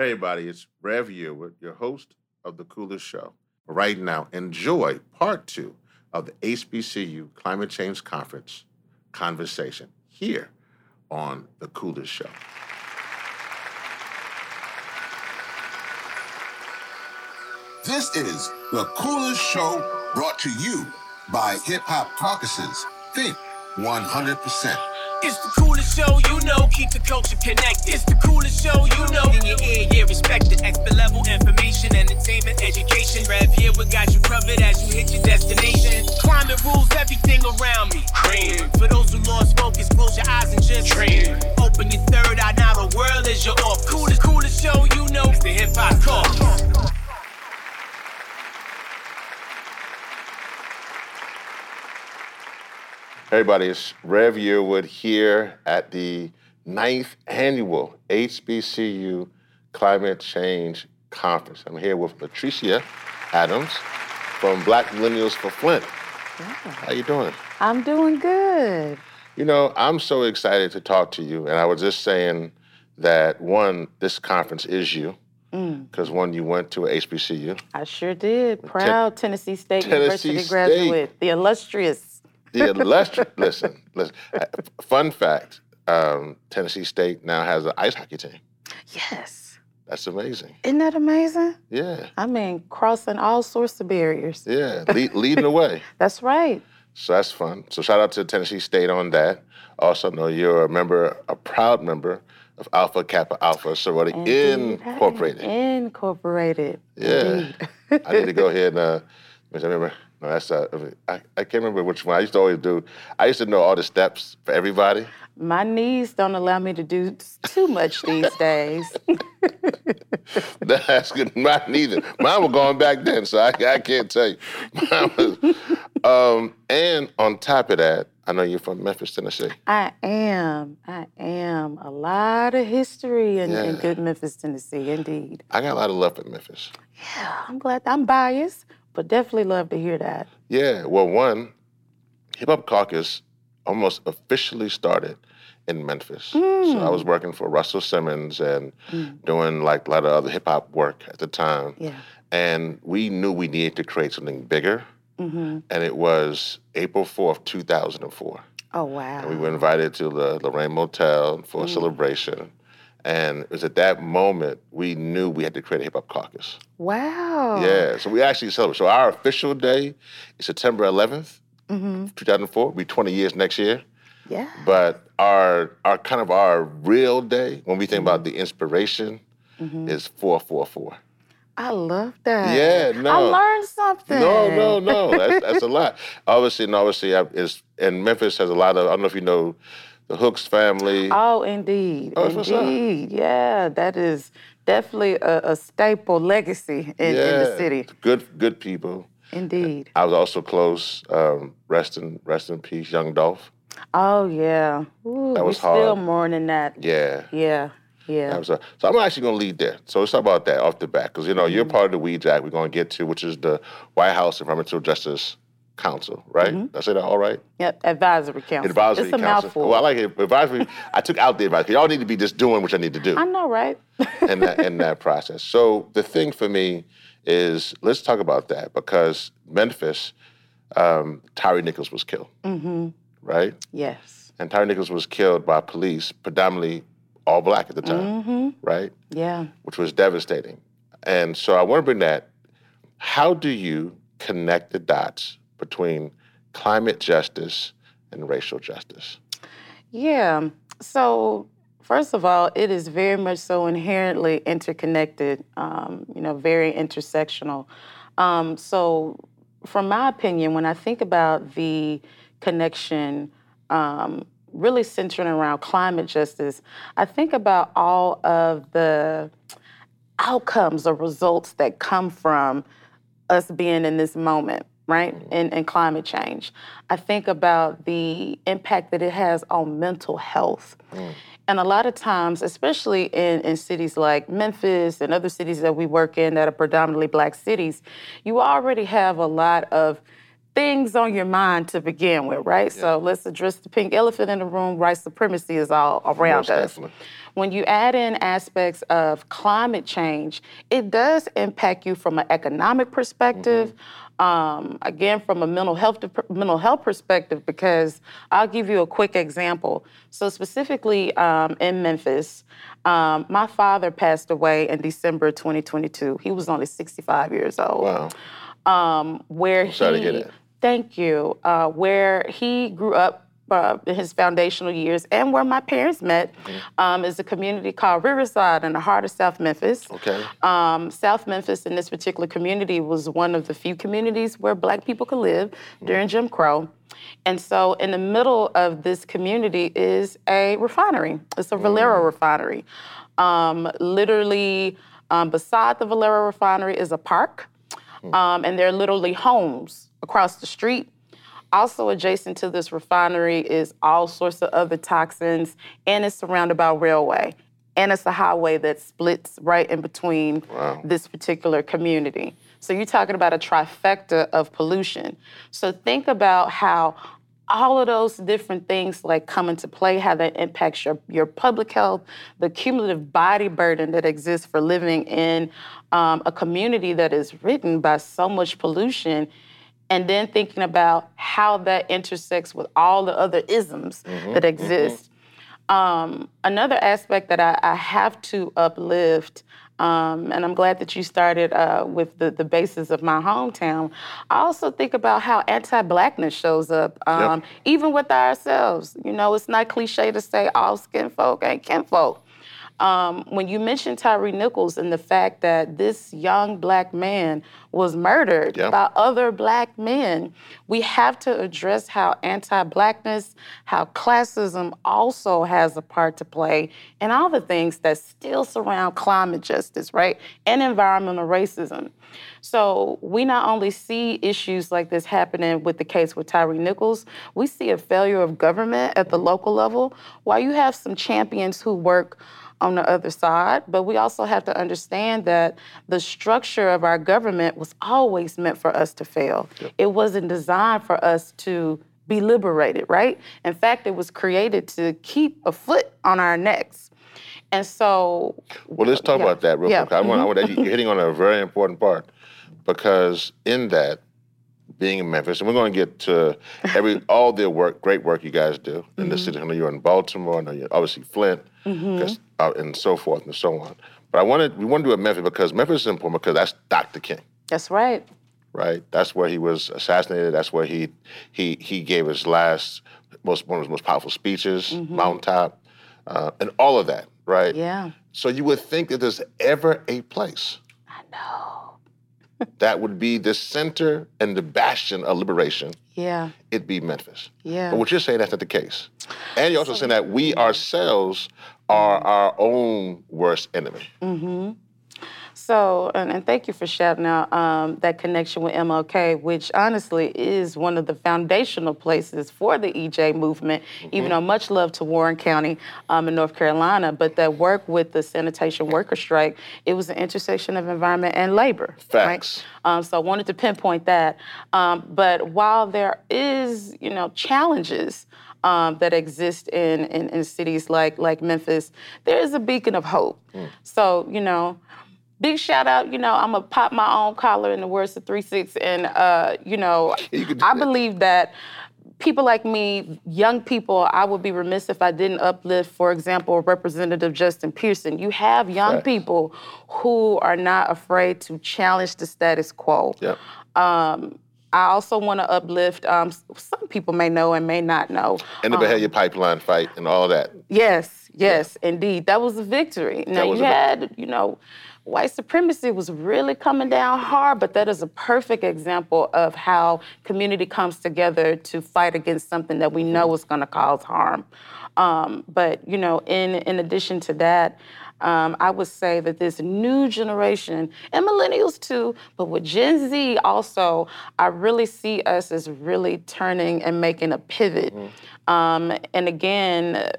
Hey, everybody, it's Rev Yearwood, your host of The Coolest Show. Right now, enjoy part two of the HBCU Climate Change Conference conversation here on The Coolest Show. This is The Coolest Show brought to you by Hip Hop Caucus's. Think 100%. It's the coolest show you know, keep the culture connected. It's the coolest show you know, in your ear, yeah, respected. Expert level information, entertainment, education. Rev here, we got you covered as you hit your destination. Climate rules everything around me. Cream. For those who lost focus, close your eyes and just dream. Open your third eye, now the world is your off. Everybody, it's Rev Yearwood here at the ninth annual HBCU Climate Change Conference. I'm here with LaTricea Adams from Black Millennials for Flint. Yeah. How you doing? I'm doing good. You know, I'm so excited to talk to you, and I was just saying that one, this conference is you, mm. because one, you went to HBCU. I sure did. Proud Tennessee State Tennessee University State. graduate, the illustrious. The illustrious, listen, listen. uh, Fun fact: um, Tennessee State now has an ice hockey team. Yes. That's amazing. Isn't that amazing? Yeah, I mean, crossing all sorts of barriers. yeah, lead, leading the way. That's right. So that's fun. So shout out to Tennessee State on that. Also know you're a member, a proud member of Alpha Kappa Alpha Sorority Indeed. Incorporated. Incorporated. Yeah. I need to go ahead and uh, I remember. No, that's uh, I, I can't remember which one. I used to always do. I used to know all the steps for everybody. My knees don't allow me to do too much these days. That's good. Mine neither. Mine were going back then, so I, I can't tell you. Was, um, and on top of that, I know you're from Memphis, Tennessee. I am. I am. A lot of history in, in good Memphis, Tennessee, indeed. I got a lot of love for Memphis. Yeah, I'm glad. I'm biased, but definitely love to hear that. Yeah, well, one, Hip Hop Caucus almost officially started in Memphis. So I hmm. was working for Russell Simmons and hmm. doing like a lot of other hip hop work at the time. Yeah. And we knew we needed to create something bigger. Mm-hmm. And it was April 4th, 2004. Oh wow. And we were invited to the Lorraine Motel for a hmm. celebration. And it was at that moment we knew we had to create a hip hop caucus. Wow. Yeah, so we actually celebrate. So our official day is September 11th, Mm-hmm. 2004. We'll be 20 years next year. Yeah. But our our kind of our real day, when we think about the inspiration, Mm-hmm. is 444. I love that. Yeah, no. I learned something. No, no, no. That's, that's a lot. Obviously, and obviously, I- is and Memphis has a lot of. I don't know if you know the Hooks family. Oh, indeed. Oh, that's what's up. indeed. Yeah, that is definitely a, a staple legacy in, in the city. Good, good people. Indeed. I was also close. Um, rest in rest in peace, Young Dolph. Oh yeah. Ooh, That we was still hard. mourning that. Yeah. Yeah. Yeah. So I'm actually going to lead there. So let's talk about that off the bat, because you know you're Mm-hmm. part of the WHEJAC. We're going to get to, which is the White House Environmental Justice Council, right? Mm-hmm. I say that all right? Yep. Advisory council. Advisory it's a Council. mouthful. Well, I like it. Advisory. I took out the advisory. Y'all need to be just doing what I need to do I know, right? in that in that process. So the thing for me is let's talk about that because Memphis, um, Tyre Nichols was killed, mm-hmm. right? Yes. And Tyre Nichols was killed by police, predominantly all black at the time, Mm-hmm. right? Yeah. which was devastating. And so I want to bring that. How do you connect the dots between climate justice and racial justice? Yeah. So, first of all, it is very much so inherently interconnected, um, you know, very intersectional. Um, so, from my opinion, when I think about the connection um, really centering around climate justice, I think about all of the outcomes or results that come from us being in this moment, right? And, and climate change. I think about the impact that it has on mental health. And a lot of times, especially in, in cities like Memphis and other cities that we work in that are predominantly black cities, you already have a lot of things on your mind to begin with, right? Yeah. So let's address the pink elephant in the room. White supremacy is all around Most us. Definitely. When you add in aspects of climate change, it does impact you from an economic perspective. Mm-hmm. Um, again, from a mental health mental health perspective, because I'll give you a quick example. So specifically um, in Memphis, um, my father passed away in December 2022. He was only 65 years old. Wow. Um, where I'm he, to get it. Thank you. Uh, where he grew up uh, his foundational years and where my parents met mm-hmm. um, is a community called Riverside in the heart of South Memphis. Okay. Um, South Memphis in this particular community was one of the few communities where black people could live mm-hmm. during Jim Crow. And so in the middle of this community is a refinery. It's a mm-hmm. Valero refinery. Um, literally um, beside the Valero refinery is a park. Mm. Um, and there are literally homes across the street also adjacent to this refinery is all sorts of other toxins, and it's surrounded by railway. And it's a highway that splits right in between wow. this particular community. So you're talking about a trifecta of pollution. So think about how all of those different things like come into play, how that impacts your, your public health, the cumulative body burden that exists for living in um, a community that is ridden by so much pollution and then thinking about how that intersects with all the other isms mm-hmm, that mm-hmm. exist. Mm-hmm. Um, another aspect that I, I have to uplift, um, and I'm glad that you started uh, with the, the basis of my hometown. I also think about how anti-blackness shows up, um, yep. even with ourselves. You know, it's not cliche to say all skin folk ain't kinfolk. Um, when you mentioned Tyre Nichols and the fact that this young black man was murdered yeah. by other black men, we have to address how anti blackness, how classism also has a part to play in all the things that still surround climate justice, right? And environmental racism. So we not only see issues like this happening with the case with Tyre Nichols, we see a failure of government at the local level, while you have some champions who work on the other side. But we also have to understand that the structure of our government was always meant for us to fail. Yep. It wasn't designed for us to be liberated, right? In fact, it was created to keep a foot on our necks. And so. Well, let's talk yeah. about that real yeah. quick. I want, mm-hmm. I want, you're hitting on a very important part because in that, being in Memphis, and we're going to get to every all the work, great work you guys do in mm-hmm. the city. I know you're in Baltimore, I know you're obviously Flint, mm-hmm. Uh, and so forth and so on. But I wanted we want to do it Memphis because Memphis is important because that's Dr. King. That's right. Right. That's where he was assassinated. That's where he he he gave his last most one of his most powerful speeches, mm-hmm. Mountaintop, uh, and all of that. Right. Yeah. So you would think that there's ever a place. I know that would be the center and the bastion of liberation. Yeah. It'd be Memphis. Yeah. But what you're saying that's not the case. And you're also so, saying that we ourselves are our own worst enemy. Mm-hmm. So, and, and, thank you for shouting out um, that connection with MLK, which honestly is one of the foundational places for the EJ movement, mm-hmm. even though much love to Warren County um, in North Carolina. But that work with the sanitation worker strike, it was an intersection of environment and labor. Facts. Right? Um, so I wanted to pinpoint that. Um, but while there is, you know, challenges, um, that exist in, in, in, cities like like Memphis, there is a beacon of hope. Mm. So you know, big shout out, you know, I'm gonna pop my own collar in the words of Three Six, and uh, you know, I believe that people like me, young people, I would be remiss if I didn't uplift, for example, Representative Justin Pearson. You have young right. people who are not afraid to challenge the status quo. Yep. Um, I also want to uplift. Um, some people may know and may not know. And the um, pipeline fight and all that. Yes, yes, yeah. indeed, that was a victory. Now you had, you know, white supremacy was really coming down hard, but that is a perfect example of how community comes together to fight against something that we know is going to cause harm. Um, but you know, in in addition to that, um, I would say that this new generation and millennials too, but with Gen Z also, I really see us as really turning and making a pivot. Mm-hmm. Um, and again,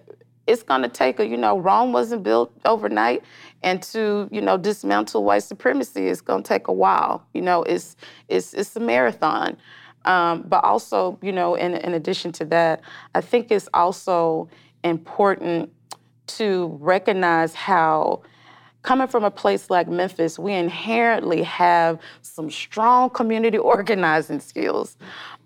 it's going to take a, you know, Rome wasn't built overnight. And to, you know, dismantle white supremacy is going to take a while. You know, it's, it's, it's a marathon. Um, but also, you know, in, in addition to that, I think it's also important to recognize how coming from a place like Memphis, we inherently have some strong community organizing skills.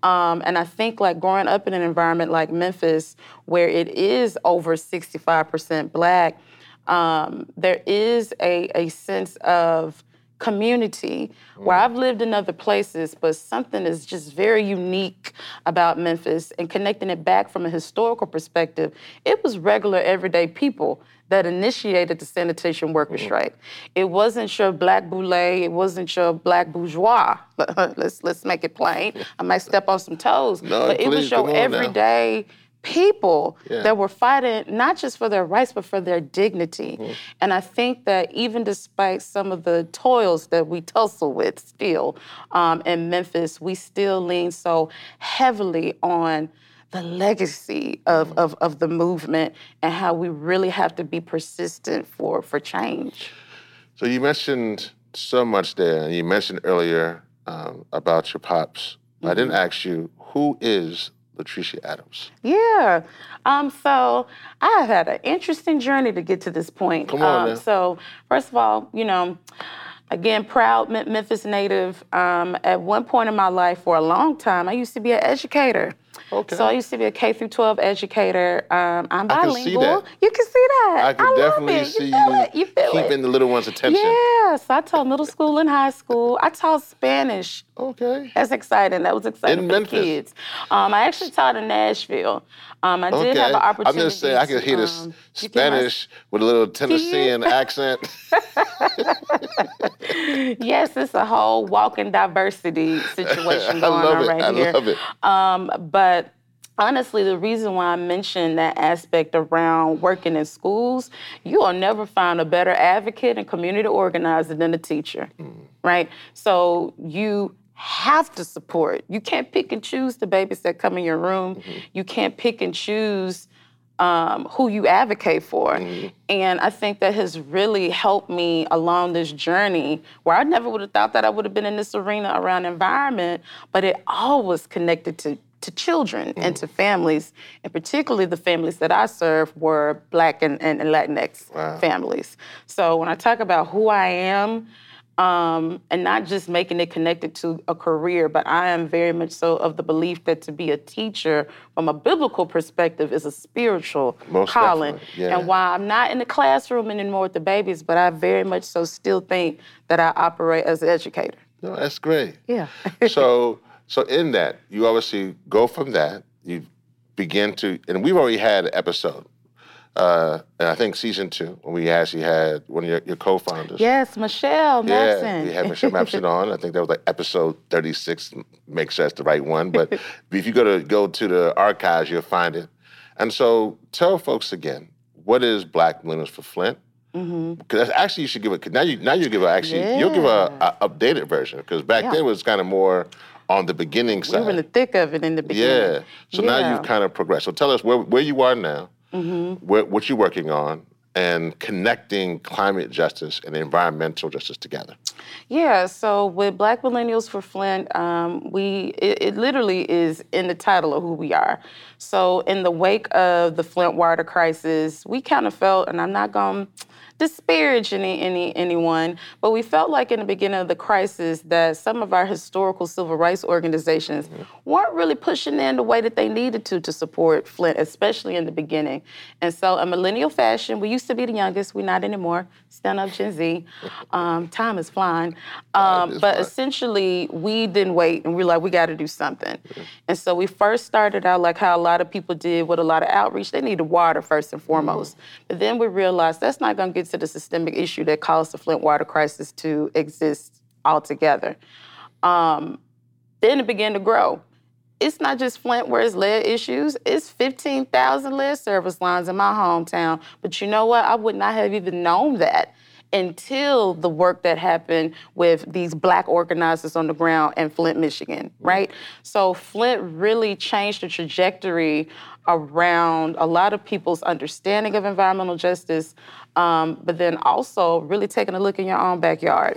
Um, and I think like growing up in an environment like Memphis, where it is over 65% black, um, there is a, a sense of community where I've lived in other places, but something is just very unique about Memphis and connecting it back from a historical perspective. It was regular, everyday people that initiated the sanitation worker Mm-hmm. strike. It wasn't your black boule, it wasn't your black bourgeois. let's let's make it plain. I might step on some toes, No, but it was your everyday. now. People Yeah. that were fighting not just for their rights but for their dignity. Mm-hmm. And I think that even despite some of the toils that we tussle with still um, in Memphis, we still lean so heavily on the legacy of, Mm-hmm. of, of the movement and how we really have to be persistent for, for change. So you mentioned so much there, and you mentioned earlier um, about your pops. I didn't Mm-hmm. ask you who is LaTricea Adams. Yeah. Um, so I've had an interesting journey to get to this point. Come on um, now. So first of all, you know, again, proud Memphis native. Um, at one point in my life, for a long time, I used to be an educator. Okay. So I used to be a K through 12 educator. Um, I'm I can bilingual. see that. You can see that. I can love definitely it. see you. Feel you it. You feel keeping it. the little one's attention. Yes, I taught middle school and high school. I taught Spanish Okay. that's exciting. That was exciting In for Memphis? the kids. Um, I actually taught in Nashville. Um, I did Okay. have an I'm opportunity. gonna say I can hear this um, you my- Spanish with a little Tennessean accent. yes, it's a whole walking diversity situation I going love on it. right I here. love it. Um, but honestly, the reason why I mentioned that aspect around working in schools, you will never find a better advocate and community organizer than a teacher, mm. right? So you have to support. You can't pick and choose the babies that come in your room. Mm-hmm. You can't pick and choose um, who you advocate for. Mm-hmm. And I think that has really helped me along this journey where I never would have thought that I would have been in this arena around environment, but it all was connected to to children and to families, and particularly the families that I serve were Black and, and, and Latinx Wow. families. So when I talk about who I am, um, and not just making it connected to a career, but I am very much so of the belief that to be a teacher from a biblical perspective is a spiritual Most calling. yeah. And while I'm not in the classroom anymore with the babies, but I very much so still think that I operate as an educator. No, that's great. Yeah. so so in that, you obviously go from that, you begin to and we've already had an episode. Uh, and I think season two, when we actually had one of your, your co-founders. yes, Michelle Yeah, we had Michelle Mapson on. I think that was like episode 36. Make sure that's the right one. But if you go to go to the archives, you'll find it. And so tell folks again, what is Black Millennials for Flint? Because actually, you should give it. Now you now you give a actually you'll give a, a updated version because back Yeah. then it was kind of more on the beginning side. we were in the thick of it in the beginning. yeah. So now you've kind of progressed. So tell us where where you are now, Mm-hmm. where, what you're working on, and connecting climate justice and environmental justice together. Yeah, so with Black Millennials for Flint, um, we it, it literally is in the title of who we are. So in the wake of the Flint water crisis, we kind of felt, and I'm not going to disparage any, any anyone, but we felt like in the beginning of the crisis that some of our historical civil rights organizations weren't really pushing in the way that they needed to to support Flint, especially in the beginning. And so, a millennial fashion, we used to be the youngest, we're not anymore. Stand up, Gen Z. Um, time is flying. Um, is but flying. essentially, we didn't wait, and we are like, we got to do something. And so we first started out like how a lot of people did with a lot of outreach. They needed water first and foremost. But then we realized that's not going to get to the systemic issue that caused the Flint water crisis to exist altogether. Um, then it began to grow. It's not just Flint where it's lead issues. It's 15,000 lead service lines in my hometown. But you know what? I would not have even known that until the work that happened with these black organizers on the ground in Flint, Michigan, right? So Flint really changed the trajectory around a lot of people's understanding of environmental justice, um, but then also really taking a look in your own backyard.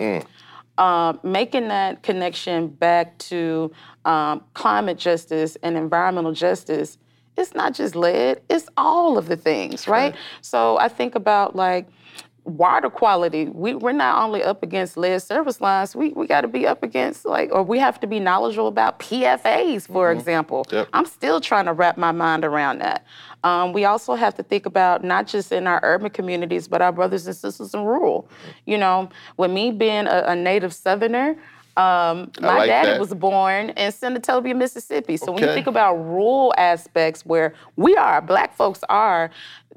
um, making that connection back to um, climate justice and environmental justice, it's not just lead, it's all of the things, right? So I think about like water quality. We, we're not only up against lead service lines, we, we got to be up against like, or we have to be knowledgeable about PFAs, for example. Yep. I'm still trying to wrap my mind around that. Um, we also have to think about not just in our urban communities, but our brothers and sisters in rural. You know, with me being a, a native Southerner, um, my like daddy that. was born in Senatobia, Mississippi. So when you think about rural aspects where we are, black folks are,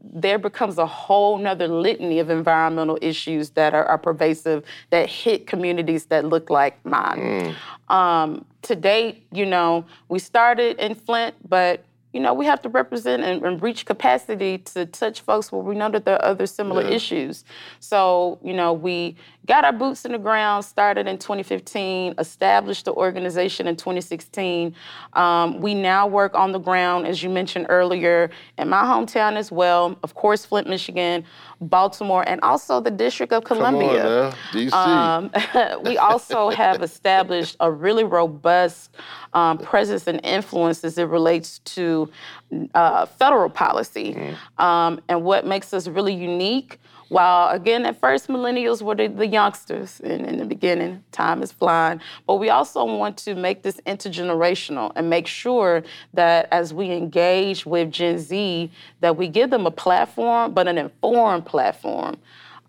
there becomes a whole nother litany of environmental issues that are, are pervasive that hit communities that look like mine. Um, to date, you know, we started in Flint, but you know, we have to represent and, and reach capacity to touch folks where we know that there are other similar issues. So, you know, we got our boots in the ground, started in 2015, established the organization in 2016. Um, we now work on the ground, as you mentioned earlier, in my hometown as well, of course, Flint, Michigan, Baltimore, and also the District of Come on Columbia. now, DC. Um, we also have established a really robust um, presence and influence as it relates to uh, federal policy. Um, and what makes us really unique, while again, at first, millennials were the, the youngsters in, in the beginning, time is flying, but we also want to make this intergenerational and make sure that as we engage with Gen Z, that we give them a platform, but an informed platform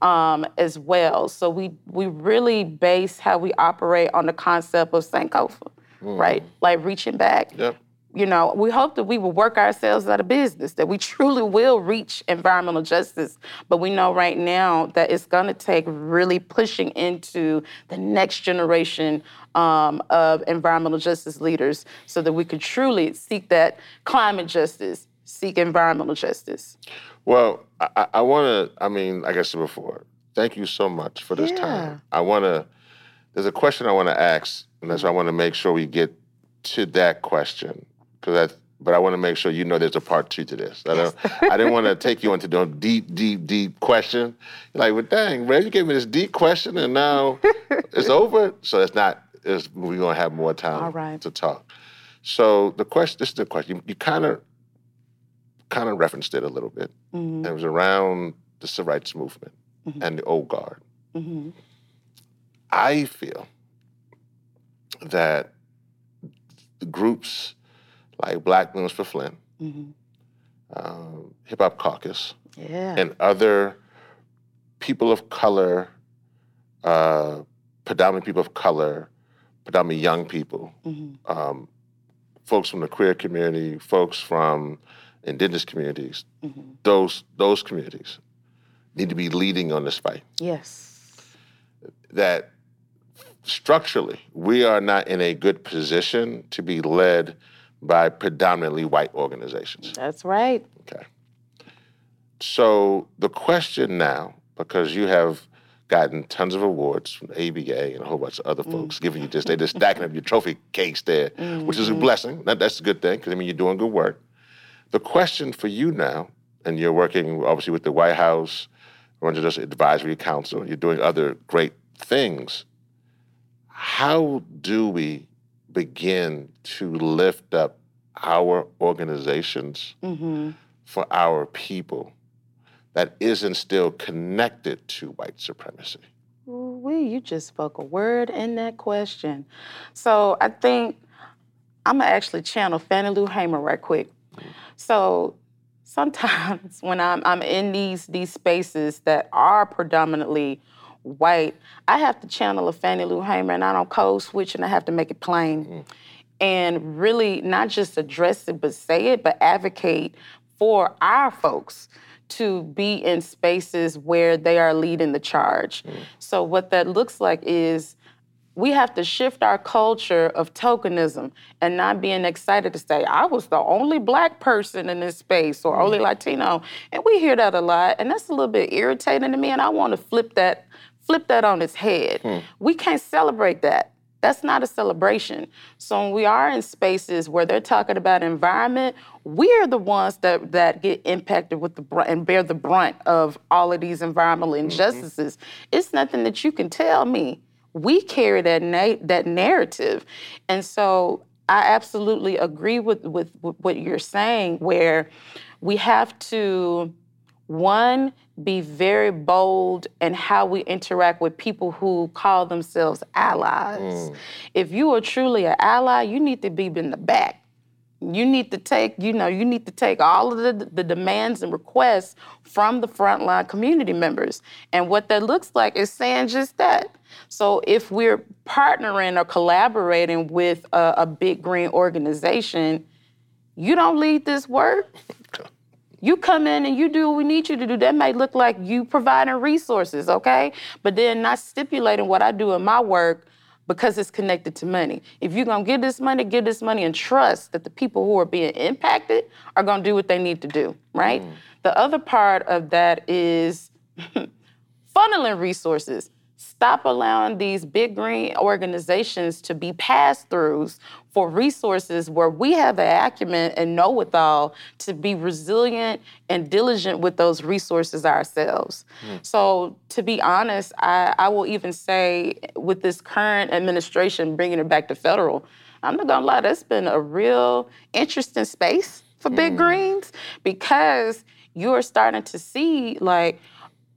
um, as well. So we we really base how we operate on the concept of Sankofa, right? Like reaching back. Yep. You know, we hope that we will work ourselves out of business, that we truly will reach environmental justice. But we know right now that it's going to take really pushing into the next generation um, of environmental justice leaders so that we could truly seek that climate justice, seek environmental justice. Well, I- I, I want to, I mean, like I said before, thank you so much for this Yeah. time. I want to, there's a question I want to ask, and that's why I want to make sure we get to that question. Because but I want to make sure you know there's a part two to this. I, don't, I didn't want to take you into the deep, deep, deep question. You're like, well, dang, man, you gave me this deep question, and now it's over. So it's not, it's, we're going to have more time All right. to talk. So the question, this is the question. You, you kind of, kind of referenced it a little bit. Mhm. It was around the civil rights movement and the old guard. Mhm. I feel that the groups like Black Women's for Flint, Mhm. um, Hip Hop Caucus, Yeah. and other people of color, uh, predominantly people of color, predominantly young people, Mhm. um, folks from the queer community, folks from indigenous communities, Mhm. those those communities need to be leading on this fight. Yes. That structurally we are not in a good position to be led by predominantly white organizations. That's right. Okay. So the question now, because you have gotten tons of awards from ABA and a whole bunch of other mm. folks giving you this, they're just stacking up your trophy case there, which is a mm-hmm. blessing. That, that's a good thing because I mean you're doing good work. The question for you now, and you're working obviously with the White House, running just advisory council, you're doing other great things. How do we begin to lift up our organizations Mm-hmm. for our people that isn't still connected to white supremacy? We, you just spoke a word in that question. So I think I'm gonna actually channel Fannie Lou Hamer right quick. So sometimes when I'm I'm in these these spaces that are predominantly white, I have to channel a Fannie Lou Hamer and I don't code switch and I have to make it plain. Mm. And really not just address it, but say it, but advocate for our folks to be in spaces where they are leading the charge. Mm. So what that looks like is we have to shift our culture of tokenism and not being excited to say, I was the only black person in this space or mm. only Latino. And we hear that a lot, and that's a little bit irritating to me, and I want to flip that, flip that on its head. Hmm. We can't celebrate that. That's not a celebration. So when we are in spaces where they're talking about environment, we're the ones that that get impacted with the brunt and bear the brunt of all of these environmental mm-hmm. injustices. It's nothing that you can tell me we carry that na- that narrative, and so I absolutely agree with, with with what you're saying, where we have to one be very bold in how we interact with people who call themselves allies. Mm. If you are truly an ally, you need to be in the back. You need to take, you know, you need to take all of the, the demands and requests from the frontline community members. And what that looks like is saying just that. So if we're partnering or collaborating with a, a big green organization, you don't lead this work. You come in and you do what we need you to do. That may look like you providing resources, okay? But then not stipulating what I do in my work because it's connected to money. If you're gonna give this money, give this money and trust that the people who are being impacted are gonna do what they need to do, right? Mm. The other part of that is funneling resources. Stop allowing these big green organizations to be pass throughs for resources where we have the acumen and know it all to be resilient and diligent with those resources ourselves. Hmm. So, to be honest, I, I will even say with this current administration bringing it back to federal, I'm not gonna lie, that's been a real interesting space for big hmm. greens because you're starting to see like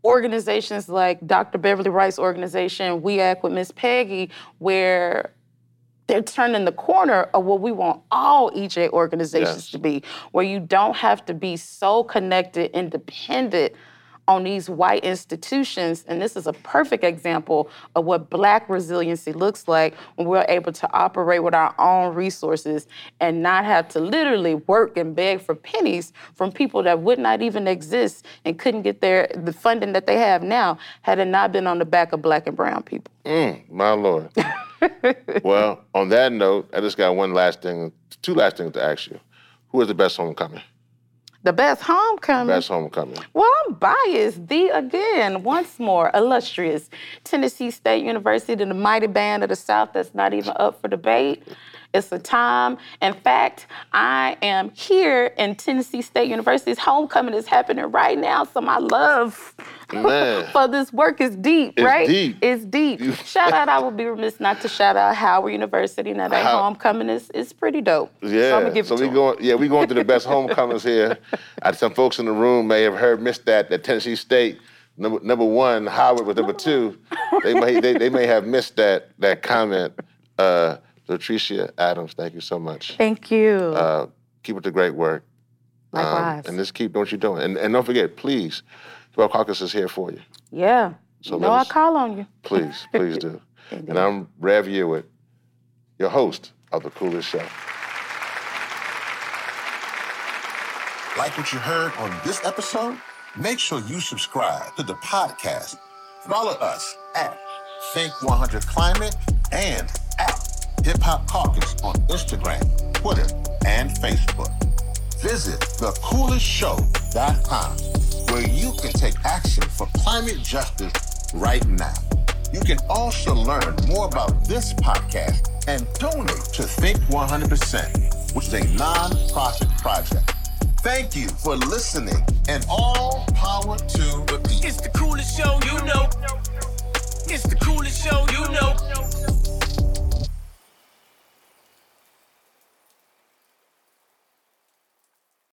organizations like Dr. Beverly Wright's organization, We Act with Miss Peggy, where they're turning the corner of what we want all EJ organizations Yes. to be, where you don't have to be so connected, independent on these white institutions. And this is a perfect example of what Black resiliency looks like when we're able to operate with our own resources and not have to literally work and beg for pennies from people that would not even exist and couldn't get their the funding that they have now had it not been on the back of Black and Brown people. Mm, my lord. well, on that note, I just got one last thing, two last things to ask you. Who is the best homecoming? The best homecoming. Best homecoming. Well, I'm biased. The again, once more, illustrious Tennessee State University, to the mighty band of the South that's not even up for debate. It's a time. In fact, I am here in Tennessee State University's homecoming is happening right now. So my love for this work is deep, It's right? deep. It's deep. shout out, I would be remiss not to shout out Howard University. Now that How- homecoming is, is pretty dope. Yeah, So I'm gonna give it we going. Yeah, we going to the best homecomings here. Uh, some folks in the room may have heard missed that that Tennessee State number number one, Howard was number two. They may they, they may have missed that that comment. Uh, LaTricea Adams, thank you so much. Thank you. Uh, keep up the great work. Um, Likewise. and just keep doing what you're doing. And, and don't forget, please, Twelve Caucus is here for you. yeah. So you know I us- call on you. Please, please do. and I'm Rev Yearwood, your host of the Coolest Show. Like what you heard on this episode? Make sure you subscribe to the podcast. Follow us at Think 100 Climate and at Hip Hop Caucus on Instagram, Twitter, and Facebook. Visit thecoolestshow.com where you can take action for climate justice right now. You can also learn more about this podcast and donate to Think 100%, which is a non-profit project. Thank you for listening and all power to the people. It's the coolest show you know. It's the coolest show you know.